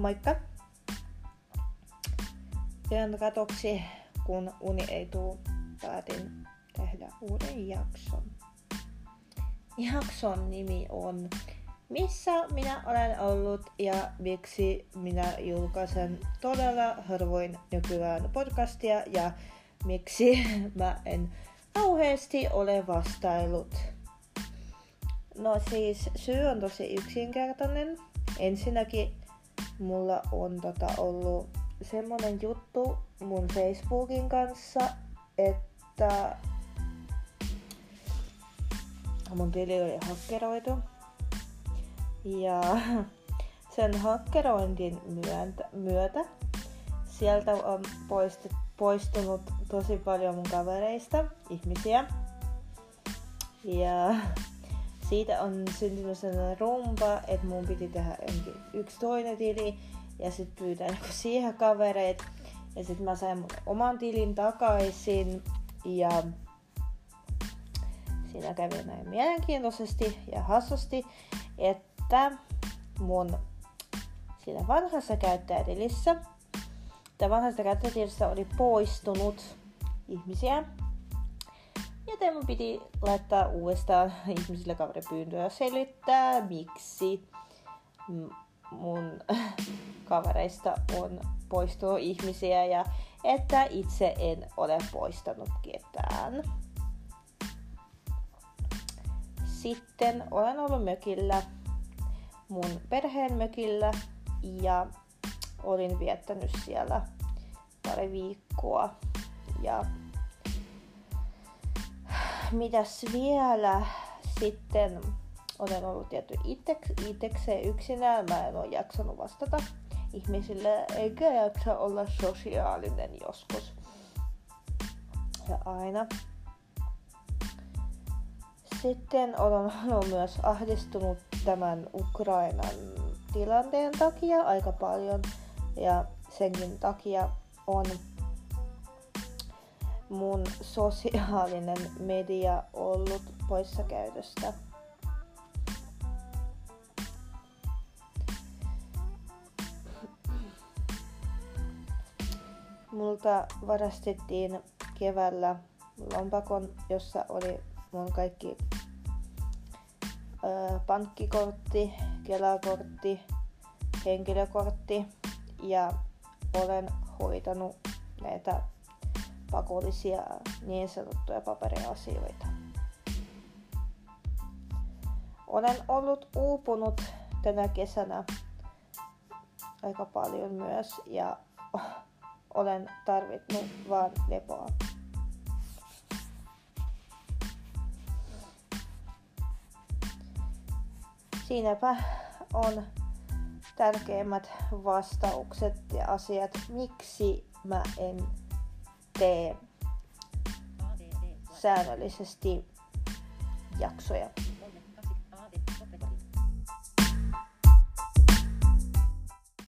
Moikka! Yön katoksi, kun uni ei tuu, päätin tehdä uuden jakson. Jakson nimi on Missä minä olen ollut ja miksi minä julkaisen todella harvoin nykyään podcastia ja miksi mä en kauheasti ole vastailut. No siis syy on tosi yksinkertainen. Ensinnäkin mulla on tota ollut semmonen juttu mun Facebookin kanssa, että mun tili oli hakkeroitu. Ja sen hakkerointin myöntä, myötä sieltä on poistet, poistunut tosi paljon mun kavereista, ihmisiä. Ja siitä on syntynyt sellainen rumpa, että mun piti tehdä yksi toinen tili ja sitten pyytää niinku siihen kavereit. Ja sitten mä sain mun oman tilin takaisin ja siinä kävi näin mielenkiintoisesti ja hassusti, että mun siinä vanhassa käyttäjätilissä, tai vanhassa käyttäjätilissä oli poistunut ihmisiä, joten mun piti laittaa uudestaan ihmisille kaveripyyntöä selittää, miksi mun kavereista on poistunut ihmisiä ja että itse en ole poistanut ketään. Sitten olen ollut mökillä, mun perheen mökillä ja olin viettänyt siellä pari viikkoa. Ja mitäs vielä sitten olen ollut tietty itsekseen yksinään. Mä en ole jaksanut vastata ihmisille, eikä jaksa olla sosiaalinen joskus. Ja aina. Sitten olen ollut myös ahdistunut tämän Ukrainan tilanteen takia aika paljon. Ja senkin takia on mun sosiaalinen media ollut poissa käytöstä. Multa varastettiin keväällä lompakon, jossa oli mun kaikki ö, pankkikortti, kelakortti, henkilökortti ja olen hoitanut näitä pakollisia niin sanottuja paperiasioita. Olen ollut uupunut tänä kesänä aika paljon myös ja olen tarvinnut vaan lepoa. Siinäpä on tärkeimmät vastaukset ja asiat, miksi mä en tee säännöllisesti jaksoja.